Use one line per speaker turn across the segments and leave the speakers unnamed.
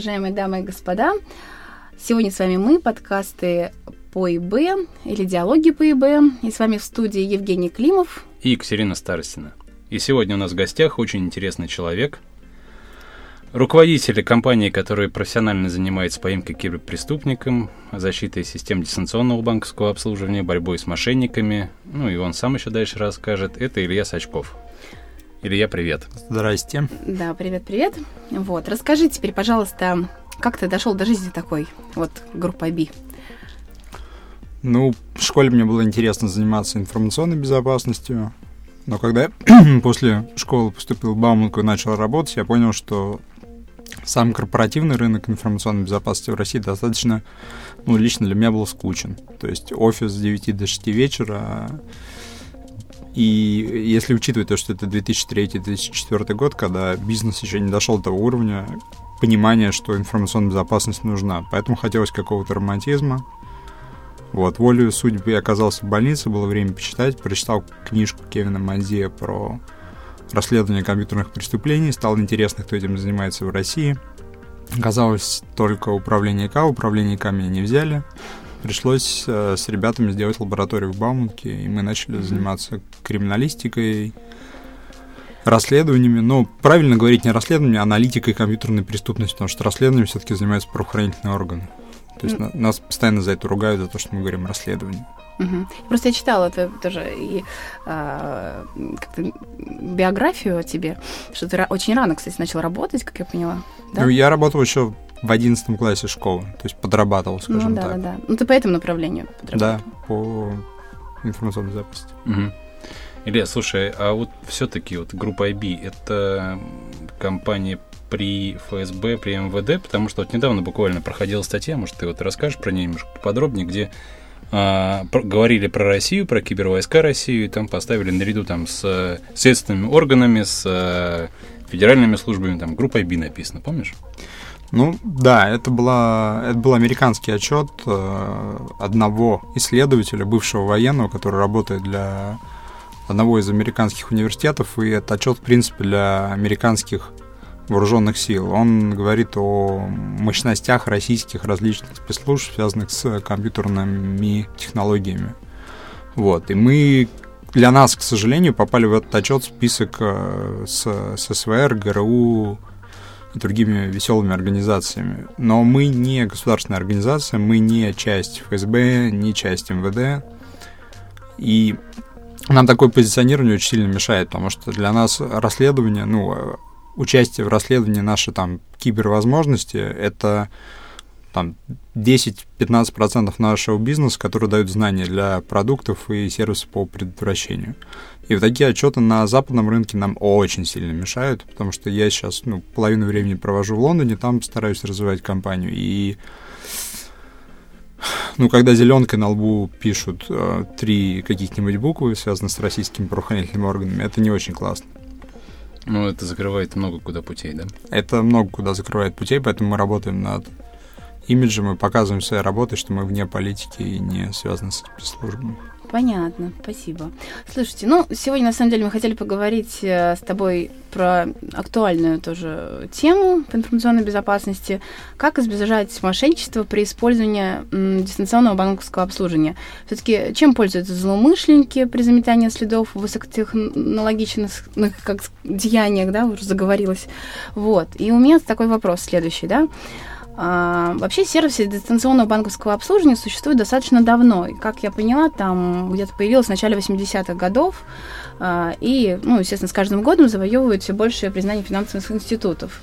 Уважаемые дамы и господа. Сегодня с вами мы, подкасты по ИБ или диалоги по ИБ. И с вами в студии Евгений Климов
и Екатерина Старостина. И сегодня у нас в гостях очень интересный человек, руководители компании, которая профессионально занимается поимкой киберпреступникам, защитой систем дистанционного банковского обслуживания, борьбой с мошенниками. Ну и он сам еще дальше расскажет. Это Илья Сачков. Илья, привет.
Здрасте.
Да, привет-привет. Вот, расскажи теперь, пожалуйста, как ты дошел до жизни такой, вот, группа Би?
Ну, в школе мне было интересно заниматься информационной безопасностью, но когда я после школы поступил в Бауманку и начал работать, я понял, что сам корпоративный рынок информационной безопасности в России достаточно, ну, лично для меня был скучен. То есть офис с 9 до 6 вечера, и если учитывать то, что это 2003-2004 год, когда бизнес еще не дошел до того уровня понимания, что информационная безопасность нужна. Поэтому хотелось какого-то романтизма. Вот, волю судьбы оказался в больнице, было время почитать, прочитал книжку Кевина Манзия про расследование компьютерных преступлений, стало интересно, кто этим занимается в России. Оказалось, только управление ИК, управление ИК меня не взяли пришлось э, с ребятами сделать лабораторию в Бауманке, и мы начали mm-hmm. заниматься криминалистикой, расследованиями. Ну, правильно говорить не расследованием, а аналитикой компьютерной преступности, потому что расследованием все-таки занимаются правоохранительные органы. То есть mm-hmm. нас постоянно за это ругают, за то, что мы говорим расследование.
Угу. Просто я читала это тоже и а, как-то биографию о тебе, что ты очень рано, кстати, начал работать, как я поняла.
Да? Ну, я работал еще в одиннадцатом классе школы, то есть подрабатывал, ну скажем
ну, да,
так.
Да, да, Ну ты по этому направлению
Да, по информационной записи.
Угу. Илья, слушай, а вот все-таки вот группа IB это компания при ФСБ, при МВД, потому что вот недавно буквально проходила статья, может, ты вот расскажешь про нее немножко подробнее, где а, про, говорили про Россию, про кибервойска России, и там поставили наряду там с следственными органами, с а, федеральными службами, там группа IB написано, помнишь?
Ну да, это, была, это был американский отчет э, одного исследователя, бывшего военного, который работает для одного из американских университетов, и это отчет, в принципе, для американских вооруженных сил. Он говорит о мощностях российских различных спецслужб, связанных с компьютерными технологиями. Вот. И мы для нас, к сожалению, попали в этот отчет список э, с, с СВР, ГРУ, и другими веселыми организациями. Но мы не государственная организация, мы не часть ФСБ, не часть МВД. И нам такое позиционирование очень сильно мешает, потому что для нас расследование, ну, участие в расследовании наши там кибервозможности, это там 10-15% нашего бизнеса, который дают знания для продуктов и сервисов по предотвращению. И вот такие отчеты на западном рынке нам очень сильно мешают, потому что я сейчас ну, половину времени провожу в Лондоне, там стараюсь развивать компанию. И ну, когда зеленкой на лбу пишут э, три каких-нибудь буквы, связанные с российскими правоохранительными органами, это не очень классно.
Ну, это закрывает много куда путей, да?
Это много куда закрывает путей, поэтому мы работаем над имиджем и показываем своей работой, что мы вне политики и не связаны с спецслужбами.
Понятно, спасибо. Слушайте, ну, сегодня, на самом деле, мы хотели поговорить э, с тобой про актуальную тоже тему по информационной безопасности. Как избежать мошенничества при использовании дистанционного банковского обслуживания? Все-таки чем пользуются злоумышленники при заметании следов в высокотехнологичных как деяниях, да, уже заговорилась. Вот. И у меня такой вопрос следующий, да. А, вообще сервисы дистанционного банковского обслуживания существуют достаточно давно. И, как я поняла, там где-то появилось в начале 80-х годов. А, и, ну, естественно, с каждым годом завоевывают все большее признание финансовых институтов.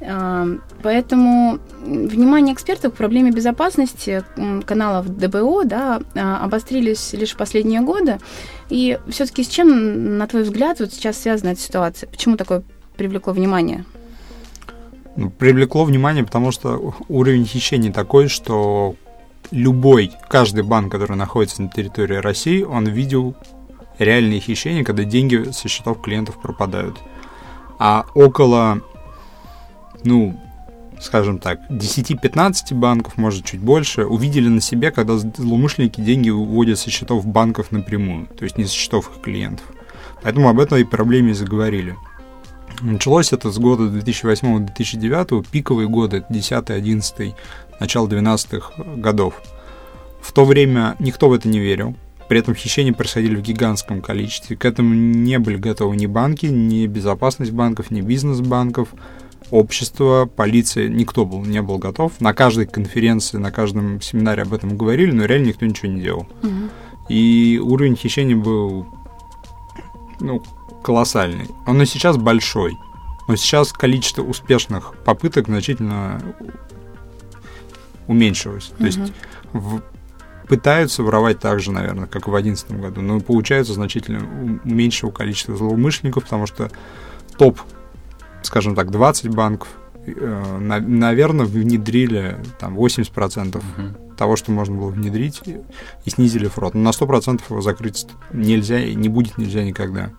А, поэтому внимание экспертов к проблеме безопасности каналов ДБО да, обострились лишь в последние годы. И все-таки с чем, на твой взгляд, вот сейчас связана эта ситуация? Почему такое привлекло внимание?
Привлекло внимание, потому что уровень хищений такой, что любой, каждый банк, который находится на территории России, он видел реальные хищения, когда деньги со счетов клиентов пропадают. А около, ну, скажем так, 10-15 банков, может, чуть больше, увидели на себе, когда злоумышленники деньги уводят со счетов банков напрямую, то есть не со счетов их клиентов. Поэтому об этой проблеме и заговорили. Началось это с года 2008-2009, пиковые годы, 10-11, начало 12-х годов. В то время никто в это не верил. При этом хищения происходили в гигантском количестве. К этому не были готовы ни банки, ни безопасность банков, ни бизнес банков, общество, полиция. Никто был, не был готов. На каждой конференции, на каждом семинаре об этом говорили, но реально никто ничего не делал. Угу. И уровень хищения был ну, колоссальный. Он и сейчас большой. Но сейчас количество успешных попыток значительно уменьшилось. Угу. То есть в, пытаются воровать так же, наверное, как и в 2011 году, но получается значительно меньшего количества злоумышленников, потому что топ, скажем так, 20 банков, э, наверное, внедрили там 80% угу. того, что можно было внедрить, и снизили фрод. Но на 100% его закрыть нельзя и не будет нельзя никогда.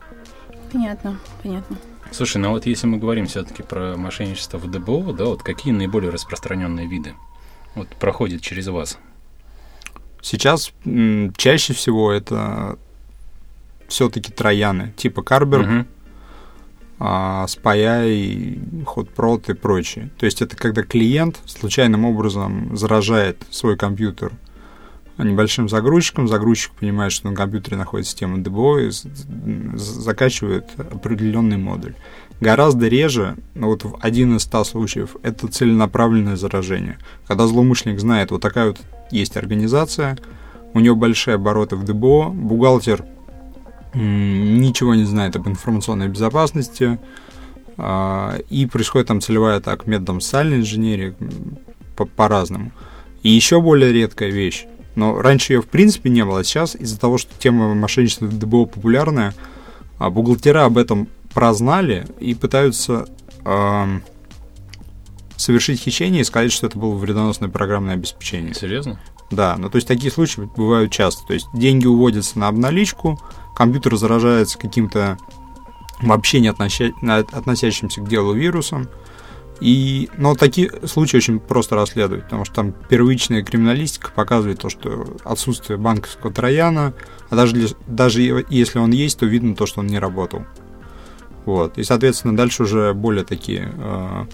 Понятно, понятно.
Слушай, ну вот если мы говорим все-таки про мошенничество в ДБО, да, вот какие наиболее распространенные виды вот проходят через вас?
Сейчас м, чаще всего это все-таки трояны, типа Карбер, угу. а, Спаяй, Ходпрот и прочее. То есть это когда клиент случайным образом заражает свой компьютер небольшим загрузчиком, загрузчик понимает, что на компьютере находится система ДБО и закачивает определенный модуль. Гораздо реже, ну вот в один из ста случаев, это целенаправленное заражение. Когда злоумышленник знает, вот такая вот есть организация, у него большие обороты в ДБО, бухгалтер ничего не знает об информационной безопасности, а, и происходит там целевая атака методом социальной инженерии по-разному. И еще более редкая вещь, но раньше ее в принципе не было, а сейчас из-за того, что тема мошенничества в ДБО популярная, а, бухгалтера об этом прознали и пытаются совершить хищение и сказать, что это было вредоносное программное обеспечение.
Серьезно?
Да, ну то есть такие случаи бывают часто. То есть деньги уводятся на обналичку, компьютер заражается каким-то вообще не относя... относящимся к делу вирусом. И, но такие случаи очень просто расследовать, потому что там первичная криминалистика показывает то, что отсутствие банковского трояна, а даже, даже если он есть, то видно то, что он не работал. Вот. И, соответственно, дальше уже более такие э,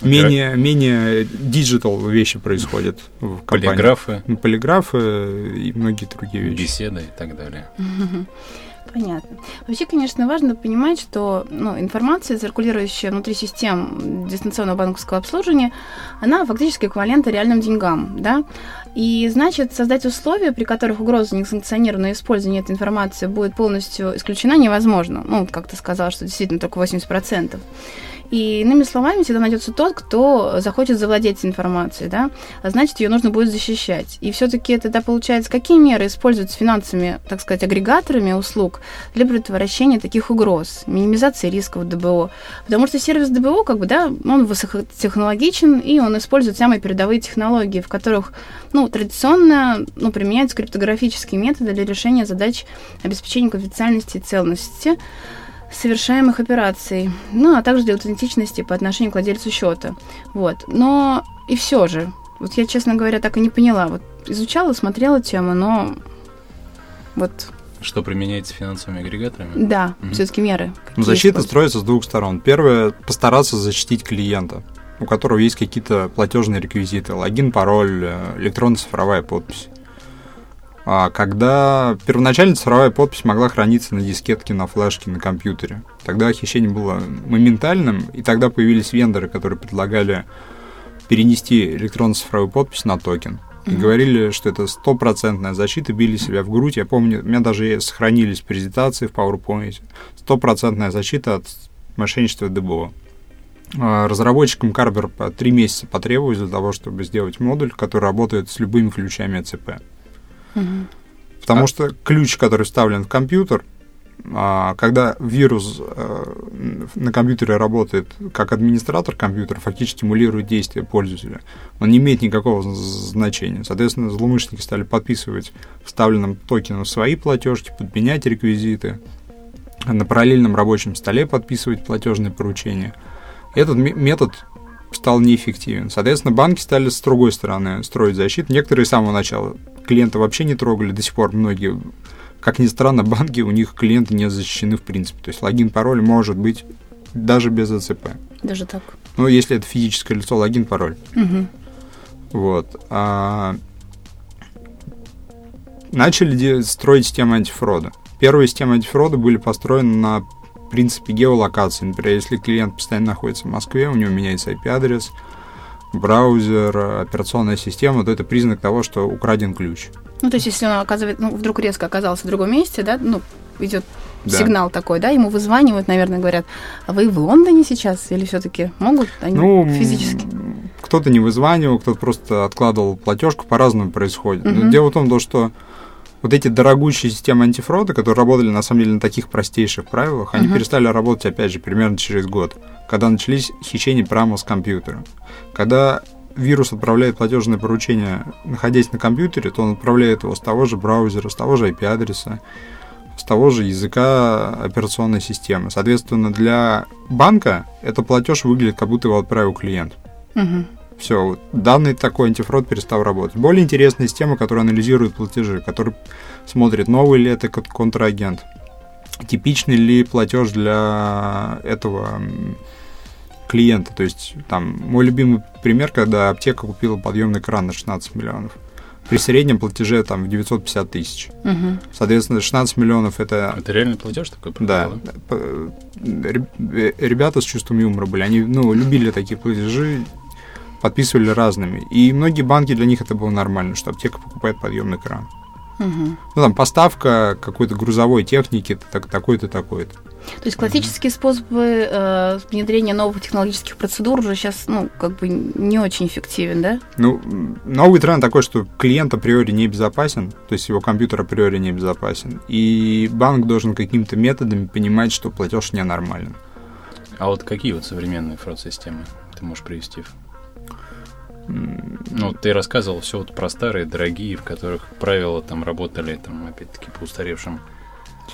менее, менее digital вещи происходят в
компании. Полиграфы.
Полиграфы и многие другие вещи.
Беседы и так далее.
Понятно. Вообще, конечно, важно понимать, что ну, информация, циркулирующая внутри систем дистанционного банковского обслуживания, она фактически эквивалентна реальным деньгам, да, и значит, создать условия, при которых угроза несанкционированного использования этой информации будет полностью исключена, невозможно. Ну, как ты сказал, что действительно только 80%. И иными словами, всегда найдется тот, кто захочет завладеть информацией, да, а значит, ее нужно будет защищать. И все-таки тогда получается, какие меры используются финансовыми, так сказать, агрегаторами услуг для предотвращения таких угроз, минимизации рисков ДБО. Потому что сервис ДБО, как бы, да, он высокотехнологичен, и он использует самые передовые технологии, в которых, ну, традиционно, ну, применяются криптографические методы для решения задач обеспечения конфиденциальности и целостности совершаемых операций, ну, а также для аутентичности по отношению к владельцу счета. Вот. Но и все же, вот я, честно говоря, так и не поняла. Вот изучала, смотрела тему, но вот
что применяется финансовыми агрегаторами?
Да, mm все-таки меры.
Ну, защита строится с двух сторон. Первое – постараться защитить клиента, у которого есть какие-то платежные реквизиты, логин, пароль, э, электронная цифровая подпись. А когда первоначально цифровая подпись могла храниться на дискетке, на флешке, на компьютере. Тогда хищение было моментальным, и тогда появились вендоры, которые предлагали перенести электронную цифровую подпись на токен. И mm-hmm. говорили, что это стопроцентная защита, били себя в грудь. Я помню, у меня даже сохранились презентации в PowerPoint. Стопроцентная защита от мошенничества ДБО. А разработчикам Карбер по три месяца потребовалось для того, чтобы сделать модуль, который работает с любыми ключами АЦП. Потому а? что ключ, который вставлен в компьютер, а, когда вирус э, на компьютере работает как администратор компьютера, фактически стимулирует действия пользователя. Он не имеет никакого значения. Соответственно, злоумышленники стали подписывать вставленным токеном свои платежки, подменять реквизиты, на параллельном рабочем столе подписывать платежные поручения. Этот метод стал неэффективен. Соответственно, банки стали с другой стороны строить защиту. Некоторые с самого начала клиента вообще не трогали, до сих пор многие. Как ни странно, банки, у них клиенты не защищены в принципе. То есть логин, пароль может быть даже без АЦП.
Даже так.
Ну, если это физическое лицо, логин, пароль.
Мгм.
Вот. А, Начали строить системы антифрода. Первые системы антифрода были построены на принципе геолокации. Например, если клиент постоянно находится в Москве, у него меняется IP-адрес, браузер, операционная система, то это признак того, что украден ключ.
Ну, то есть, если он оказывает, ну, вдруг резко оказался в другом месте, да, ну, идет
Да.
сигнал такой, да, ему вызванивают, наверное, говорят, а вы в Лондоне сейчас? Или все-таки могут они
Ну,
физически?
кто-то не вызванивал, кто-то просто откладывал платежку, по-разному происходит. Но
Мгм.
дело в том, то, что вот эти дорогущие системы антифрода, которые работали на самом деле на таких простейших правилах, они
Мгм.
перестали работать, опять же, примерно через год, когда начались хищения прямо с компьютера. Когда вирус отправляет платежное поручение, находясь на компьютере, то он отправляет его с того же браузера, с того же IP-адреса, с того же языка операционной системы. Соответственно, для банка это платеж выглядит, как будто его отправил клиент.
Мгм.
Все, данный такой антифрод перестал работать. Более интересная система, которая анализирует платежи, который смотрит, новый ли это кон- контрагент, типичный ли платеж для этого клиента. То есть, там, мой любимый пример, когда аптека купила подъемный кран на 16 миллионов. При среднем платеже там в 950 тысяч.
Мгм.
Соответственно, 16 миллионов это
Это реальный платеж такой?
да. П- ре- э, Ребята с чувством юмора были. Они ну, любили такие платежи, подписывали разными. И многие банки для них это было нормально, что аптека покупает подъемный кран.
Мгм.
Ну, там поставка какой-то грузовой техники, так- такой-то, такой-то.
То есть классические способы э, внедрения новых технологических процедур уже сейчас, ну, как бы не очень эффективен, да?
Ну, новый тренд такой, что клиент априори не безопасен, то есть его компьютер априори не безопасен. И банк должен какими-то методами понимать, что платеж ненормален.
А вот какие вот современные фрод-системы ты можешь привести? Ну, ты рассказывал все вот про старые, дорогие, в которых правила там работали, там, опять-таки, по устаревшим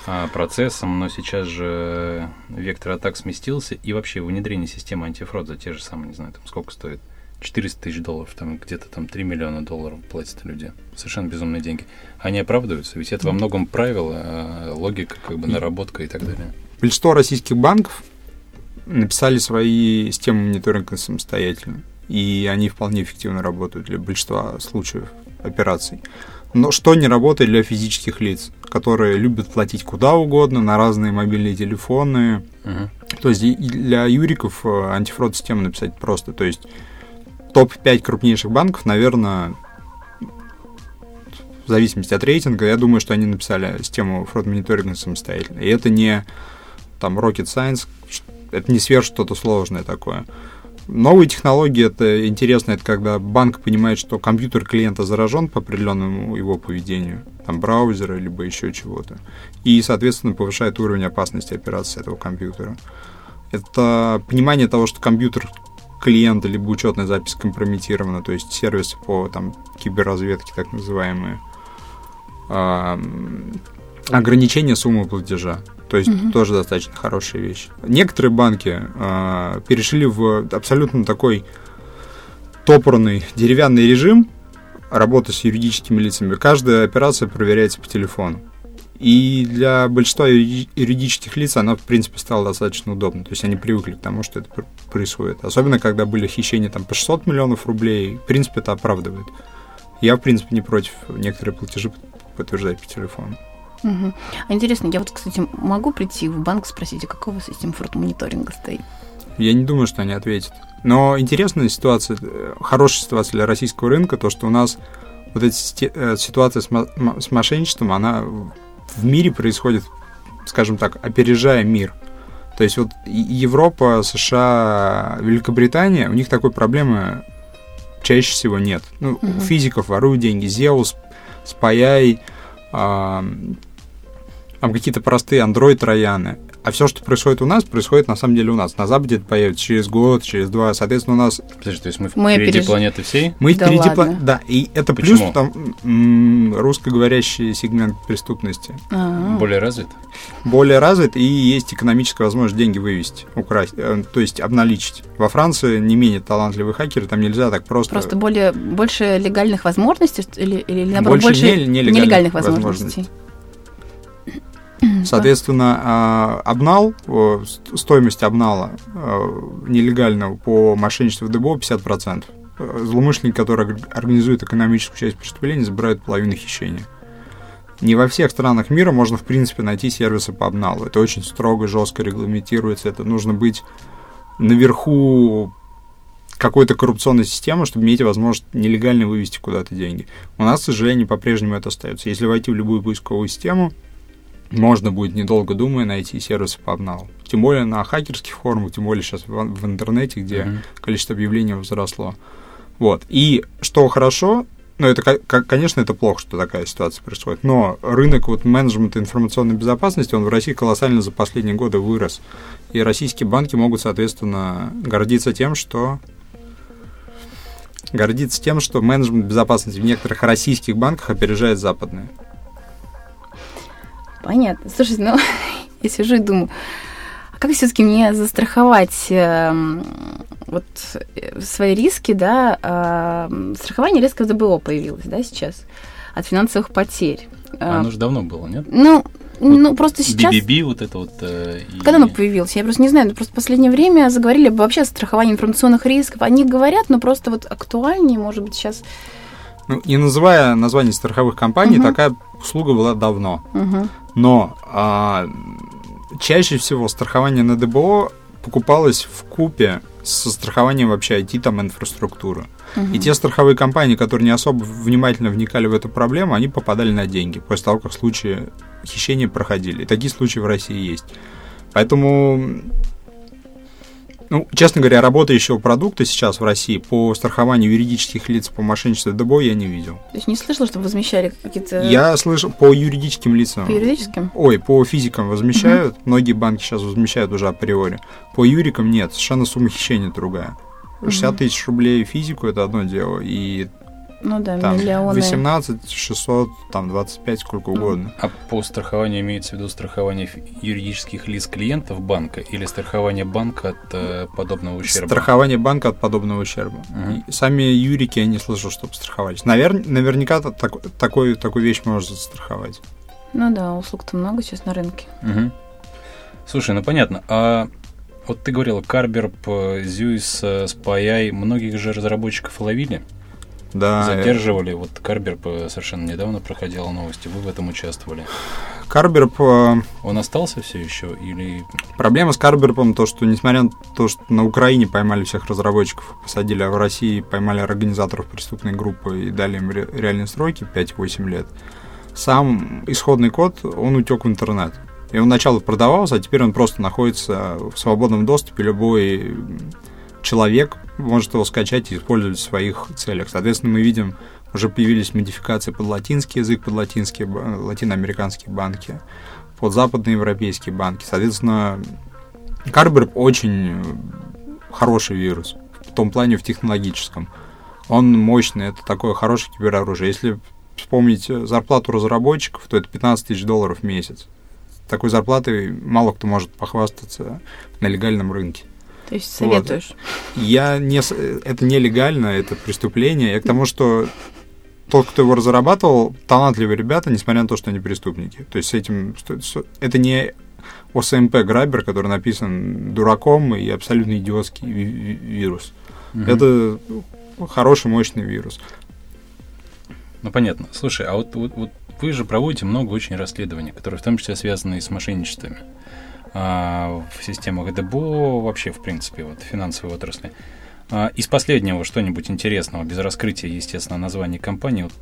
а, процессам, но сейчас же вектор атак сместился, и вообще внедрение системы антифрод за те же самые, не знаю, там сколько стоит, 400 тысяч долларов, там где-то там 3 миллиона долларов платят люди. Совершенно безумные деньги. Они оправдываются, ведь это во многом правила, а, логика, как бы наработка и так далее.
Большинство российских банков написали свои системы мониторинга самостоятельно. И они вполне эффективно работают для большинства случаев операций. Но что не работает для физических лиц, которые любят платить куда угодно, на разные мобильные телефоны.
Мгм.
То есть для юриков э, антифрод-систему написать просто. То есть топ-5 крупнейших банков, наверное, в зависимости от рейтинга, я думаю, что они написали систему фрод-мониторинга самостоятельно. И это не там rocket science, это не сверх что-то сложное такое. Новые технологии это интересно, это когда банк понимает, что компьютер клиента заражен по определенному его поведению, там браузера, либо еще чего-то. И, соответственно, повышает уровень опасности операции этого компьютера. Это понимание того, что компьютер клиента либо учетная запись компрометирована, то есть сервисы по там, киберразведке, так называемые. Ограничение суммы платежа. То есть
Мгм.
тоже достаточно хорошая вещь. Некоторые банки а, перешли в абсолютно такой топорный деревянный режим работы с юридическими лицами. Каждая операция проверяется по телефону. И для большинства юри- юридических лиц она, в принципе, стала достаточно удобной. То есть они привыкли к тому, что это пр- происходит. Особенно, когда были хищения там, по 600 миллионов рублей. В принципе, это оправдывает. Я, в принципе, не против некоторые платежи подтверждать по телефону.
А интересно, я вот, кстати, могу прийти в банк спросить, а какого система фрод-мониторинга стоит?
Я не думаю, что они ответят. Но интересная ситуация, э, хорошая ситуация для российского рынка, то, что у нас вот эта э, ситуация с, мошенничеством, она в мире происходит, скажем так, опережая мир. То есть вот Европа, США, Великобритания, у них такой проблемы чаще всего нет. Ну, у
Мгм.
физиков воруют деньги, Spy, а, там какие-то простые Android-трояны. А все, что происходит у нас, происходит на самом деле у нас. На Западе это появится через год, через два. Соответственно, у нас
Подожди, то есть мы,
Мы
впереди
опереж-
планеты всей?
мы
Да
впереди...
ладно?
пла- Да, и это
Почему?
плюс там русскоговорящий сегмент преступности.
А,
Более развит?
Более развит, и есть экономическая возможность деньги вывести, украсть, э, то есть обналичить. Во Франции не менее талантливые хакеры, там нельзя так просто...
Просто более, больше легальных возможностей или, или наоборот,
Больше
больше,
не- нелегальных
нелегальных
возможностей.
возможностей?
Соответственно, а, обнал, стоимость обнала нелегального по мошенничеству в ДБО 50%. Злоумышленники, которые организуют экономическую часть преступления, забирают половину хищения. Не во всех странах мира можно, в принципе, найти сервисы по обналу. Это очень строго, жестко регламентируется. Это нужно быть наверху какой-то коррупционной системы, чтобы иметь возможность нелегально вывести куда-то деньги. У нас, к сожалению, по-прежнему это остается. Если войти в любую поисковую систему, можно будет, недолго думая, найти по обналу. Тем более на хакерских форумах, тем более сейчас в, в интернете, где mm-hmm. количество объявлений возросло. Вот. И что хорошо, ну, это, конечно, это плохо, что такая ситуация происходит, но рынок вот менеджмента информационной безопасности, он в России колоссально за последние годы вырос. И российские банки могут, соответственно, гордиться тем, что гордиться тем, что менеджмент безопасности в некоторых российских банках опережает западные.
Понятно. Слушайте, ну, я сижу и думаю, а как все-таки мне застраховать э, вот свои риски, да? Э, страхование риска ДБО появилось, да, сейчас от финансовых потерь.
А оно же давно было, нет?
Ну, вот ну, просто сейчас...
BBB вот это вот... Э,
и... Когда оно появилось? Я просто не знаю. Но просто в последнее время заговорили вообще о страховании информационных рисков. Они говорят, но просто вот актуальнее, может быть, сейчас...
Ну, не называя название страховых компаний, угу. такая услуга была давно. Угу. Но а, чаще всего страхование на ДБО покупалось в купе со страхованием вообще IT там инфраструктуры. Угу. И те страховые компании, которые не особо внимательно вникали в эту проблему, они попадали на деньги после того, как случаи хищения проходили. И такие случаи в России есть. Поэтому, ну, честно говоря, работающего продукта сейчас в России по страхованию юридических лиц по мошенничеству ДБО я не видел.
То есть не слышал, что возмещали какие-то...
Я слышал по юридическим лицам.
По юридическим?
Ой, по физикам возмещают. Угу. Многие банки сейчас возмещают уже априори. По юрикам нет, совершенно сумма хищения другая. 60 тысяч рублей физику это одно дело, и
ну да,
там
миллионы.
18, 600, там 25, сколько угодно.
А по страхованию имеется в виду страхование юридических лиц клиентов банка или страхование банка от э, подобного ущерба?
Страхование банка от подобного ущерба. Угу. Сами юрики я не слышал, чтобы страховались. Навер... Наверняка так, такой, такую вещь можно застраховать.
Ну да, услуг-то много сейчас на рынке.
Угу. Слушай, ну понятно. А вот ты говорила, Карберп, Зюис, SPI, многих же разработчиков ловили?
Да.
Задерживали. Вот Карберп совершенно недавно проходила новости. Вы в этом участвовали.
Карберп...
Он остался все еще или...
Проблема с Карберпом то, что несмотря на то, что на Украине поймали всех разработчиков, посадили, а в России поймали организаторов преступной группы и дали им реальные сроки 5-8 лет, сам исходный код, он утек в интернет. И он сначала продавался, а теперь он просто находится в свободном доступе. Любой человек может его скачать и использовать в своих целях. Соответственно, мы видим, уже появились модификации под латинский язык, под латинские, латиноамериканские банки, под западноевропейские банки. Соответственно, Карберп очень хороший вирус, в том плане в технологическом. Он мощный, это такое хорошее кибероружие. Если вспомнить зарплату разработчиков, то это 15 тысяч долларов в месяц такой зарплатой мало кто может похвастаться на легальном рынке.
То есть советуешь?
Вот. Я не, это нелегально, это преступление. Я к тому, что тот, кто его разрабатывал, талантливые ребята, несмотря на то, что они преступники. То есть с этим это не ОСМП Грабер, который написан дураком и абсолютно идиотский вирус. Угу. Это хороший, мощный вирус.
Ну понятно. Слушай, а вот, вот, вот вы же проводите много очень расследований, которые в том числе связаны и с мошенничествами в системах ДБО, вообще, в принципе, вот, финансовой отрасли. А, из последнего что-нибудь интересного, без раскрытия, естественно, названия компании, вот,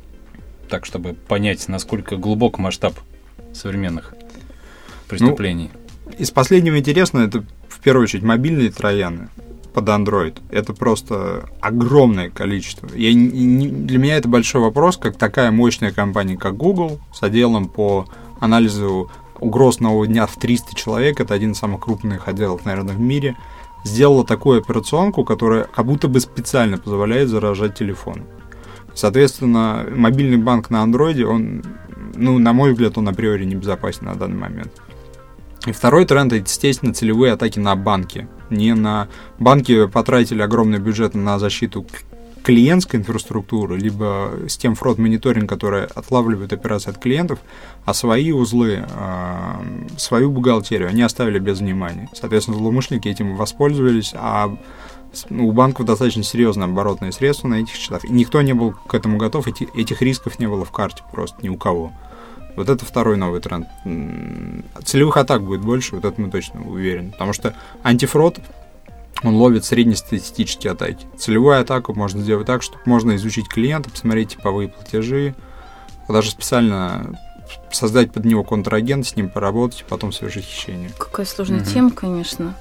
так, чтобы понять, насколько глубок масштаб современных преступлений.
Ну, из последнего интересного, это в первую очередь мобильные трояны под Android. Это просто огромное количество. Я, не, для меня это большой вопрос, как такая мощная компания, как Google, с отделом по анализу угроз нового дня в 300 человек, это один из самых крупных отделов, наверное, в мире, сделала такую операционку, которая как будто бы специально позволяет заражать телефон. Соответственно, мобильный банк на андроиде, он, ну, на мой взгляд, он априори небезопасен на данный момент. И второй тренд, это, естественно, целевые атаки на банки. Не на... Банки потратили огромный бюджет на защиту клиентской инфраструктуры, либо с тем фрод-мониторинг, который отлавливает операции от клиентов, а свои узлы, э, свою бухгалтерию они оставили без внимания. Соответственно, злоумышленники этим воспользовались, а ну, у банков достаточно серьезные оборотные средства на этих счетах. И никто не был к этому готов, эти, этих рисков не было в карте просто ни у кого. Вот это второй новый тренд. Целевых атак будет больше, вот это мы точно уверены. Потому что антифрод, он ловит среднестатистические атаки. Целевую атаку можно сделать так, чтобы можно изучить клиента, посмотреть типовые платежи, даже специально создать под него контрагент, с ним поработать, и потом совершить хищение.
Какая сложная угу. тема, конечно.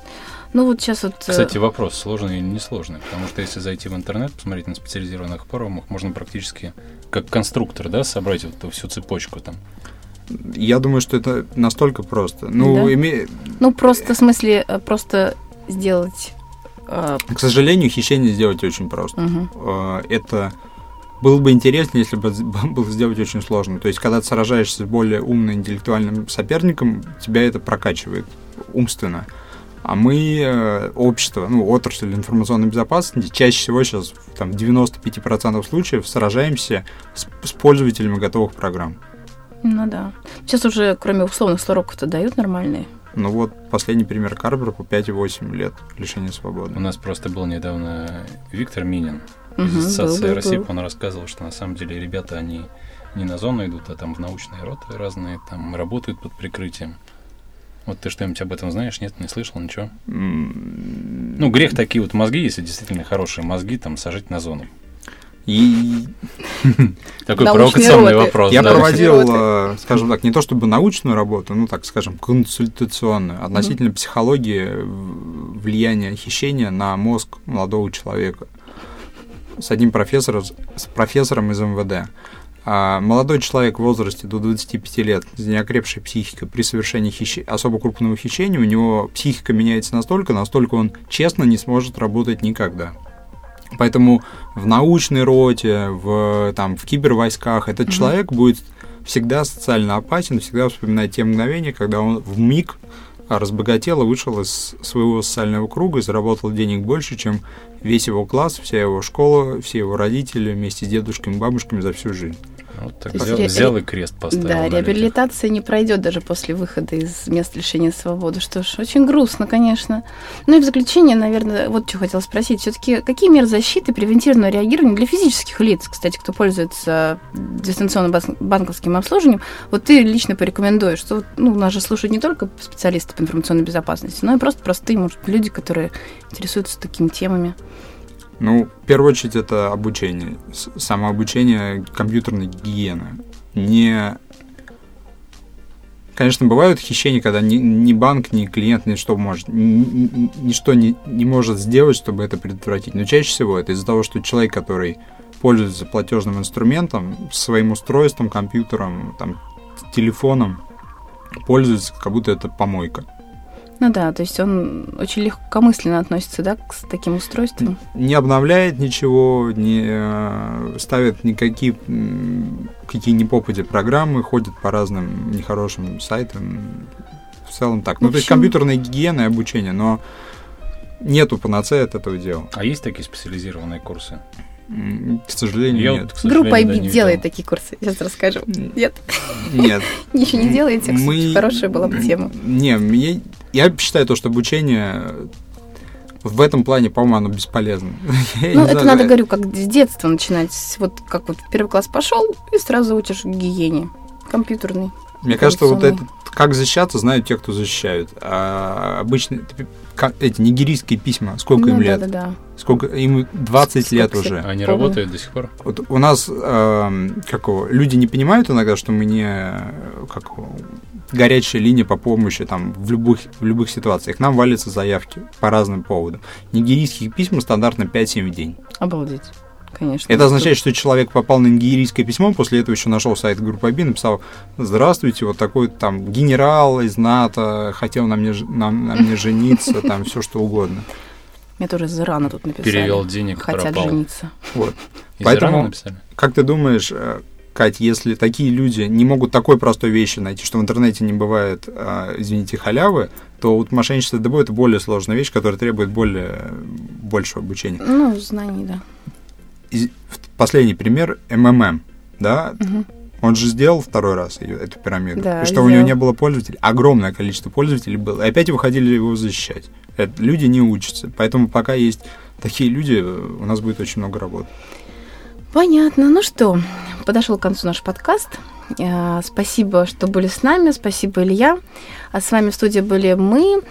Ну вот сейчас вот...
Э, Кстати, вопрос, сложный или несложный? Потому что если зайти в интернет, посмотреть на специализированных форумах, можно практически как конструктор, да, собрать вот эту всю цепочку там.
Я думаю, что это настолько просто. Ну,
да?
име...
ну просто в смысле э, просто сделать.
К сожалению, хищение сделать очень просто.
Угу.
Это было бы интересно, если бы было сделать очень сложно. То есть, когда ты сражаешься с более умным интеллектуальным соперником, тебя это прокачивает умственно. А мы, э, общество, ну, отрасль информационной безопасности, чаще всего сейчас, там, в 95% случаев сражаемся с, с пользователями готовых программ.
Ну да. Сейчас уже, кроме условных 100 уроков-то дают нормальные.
Ну вот последний пример Карбера по 5,8 лет лишения свободы.
У нас просто был недавно Виктор Минин угу, из Ассоциации был, России. Он рассказывал, что на самом деле ребята, они не на зону идут, а там в научные роты разные, там работают под прикрытием. Вот ты что-нибудь об этом знаешь? Нет, не слышал ничего? Ну, грех такие вот мозги, если действительно хорошие мозги, там сажать на зону.
И
такой провокационный вопрос.
Я проводил, э, скажем так, не то чтобы научную работу, ну так скажем, консультационную относительно психологии влияния хищения на мозг молодого человека с одним профессором, с профессором из МВД. А молодой человек в возрасте до 25 лет с неокрепшей психикой при совершении хищ... особо крупного хищения, у него психика меняется настолько, настолько он честно не сможет работать никогда. Поэтому в научной роте, в, там, в кибервойсках этот mm-hmm. человек будет всегда социально опасен, всегда вспоминать те мгновения, когда он в миг разбогател и вышел из своего социального круга и заработал денег больше, чем весь его класс, вся его школа, все его родители вместе с дедушками и бабушками за всю жизнь.
Вот так взял, ре... взял и крест поставил.
Да, реабилитация не пройдет даже после выхода из мест лишения свободы. Что ж, очень грустно, конечно. Ну и в заключение, наверное, вот что хотела спросить. Все-таки какие меры защиты превентивного реагирования для физических лиц, кстати, кто пользуется дистанционным банковским обслуживанием, вот ты лично порекомендуешь, что ну, нас же слушают не только специалисты по информационной безопасности, но и просто простые, может, люди, которые интересуются такими темами.
Ну, в первую очередь, это обучение. Самообучение компьютерной гигиены. Не... Конечно, бывают хищения, когда ни, ни банк, ни клиент ничто может, ни, ничто не, не может сделать, чтобы это предотвратить. Но чаще всего это из-за того, что человек, который пользуется платежным инструментом, своим устройством, компьютером, там, телефоном, пользуется, как будто это помойка.
Ну да, то есть он очень легкомысленно относится, да, к таким устройствам.
Не обновляет ничего, не э, ставит никакие какие ни попади программы, ходит по разным нехорошим сайтам. В целом так. Ну, общем... то есть компьютерная гигиена и обучение, но нету панацеи от этого дела.
А есть такие специализированные курсы?
К сожалению,
я
нет.
Вот, сожалению, Группа IB да, делает такие курсы. Сейчас расскажу. Нет?
Нет.
Ничего не делаете? Мы... Хорошая была бы тема.
Не, я, я считаю то, что обучение в этом плане, по-моему, оно бесполезно.
Ну, это надо, говорю, как с детства начинать. Вот как вот в первый класс пошел и сразу учишь гигиене компьютерной.
Мне кажется, вот это как защищаться, знают те, кто защищают. А обычно эти нигерийские письма, сколько ну, им лет?
Да, да, да.
Сколько им 20 сколько лет уже.
Они Помню. работают до сих пор.
Вот у нас э, какого люди не понимают иногда, что мы не как горячая линия по помощи там в любых в любых ситуациях. Нам валятся заявки по разным поводам. Нигерийских письма стандартно 5-7 в день.
Обалдеть конечно.
Это означает, что человек попал на нигерийское письмо, после этого еще нашел сайт группы Аби, написал, здравствуйте, вот такой там генерал из НАТО, хотел на мне, на, на мне жениться, там все что угодно.
Мне тоже из Ирана тут написали.
Перевел денег,
Хотят пропал. жениться.
Вот.
Из Поэтому, Ирана написали?
как ты думаешь, э, Кать, если такие люди не могут такой простой вещи найти, что в интернете не бывает, э, извините, халявы, то вот мошенничество ДБ это более сложная вещь, которая требует более большего обучения.
Ну, знаний, да.
последний пример МММ, да, угу. Он же сделал второй раз эту пирамиду.
Да,
и что сделал. у него не было пользователей. Огромное количество пользователей было. И опять выходили его защищать. Это, люди не учатся. Поэтому пока есть такие люди, у нас будет очень много работы.
Понятно. Ну что, подошел к концу наш подкаст. Э, спасибо, что были с нами. Спасибо, Илья. А с вами в студии были мы,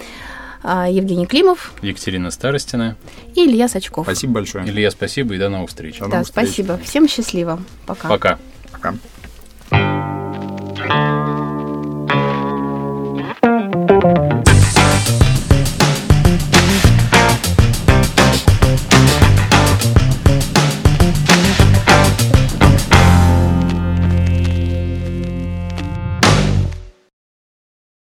э, Евгений Климов,
Екатерина Старостина
и Илья Сачков.
Спасибо большое.
Илья, спасибо и до новых встреч. До
да,
встреч.
спасибо. Всем счастливо. Пока.
Пока.
Пока. thank you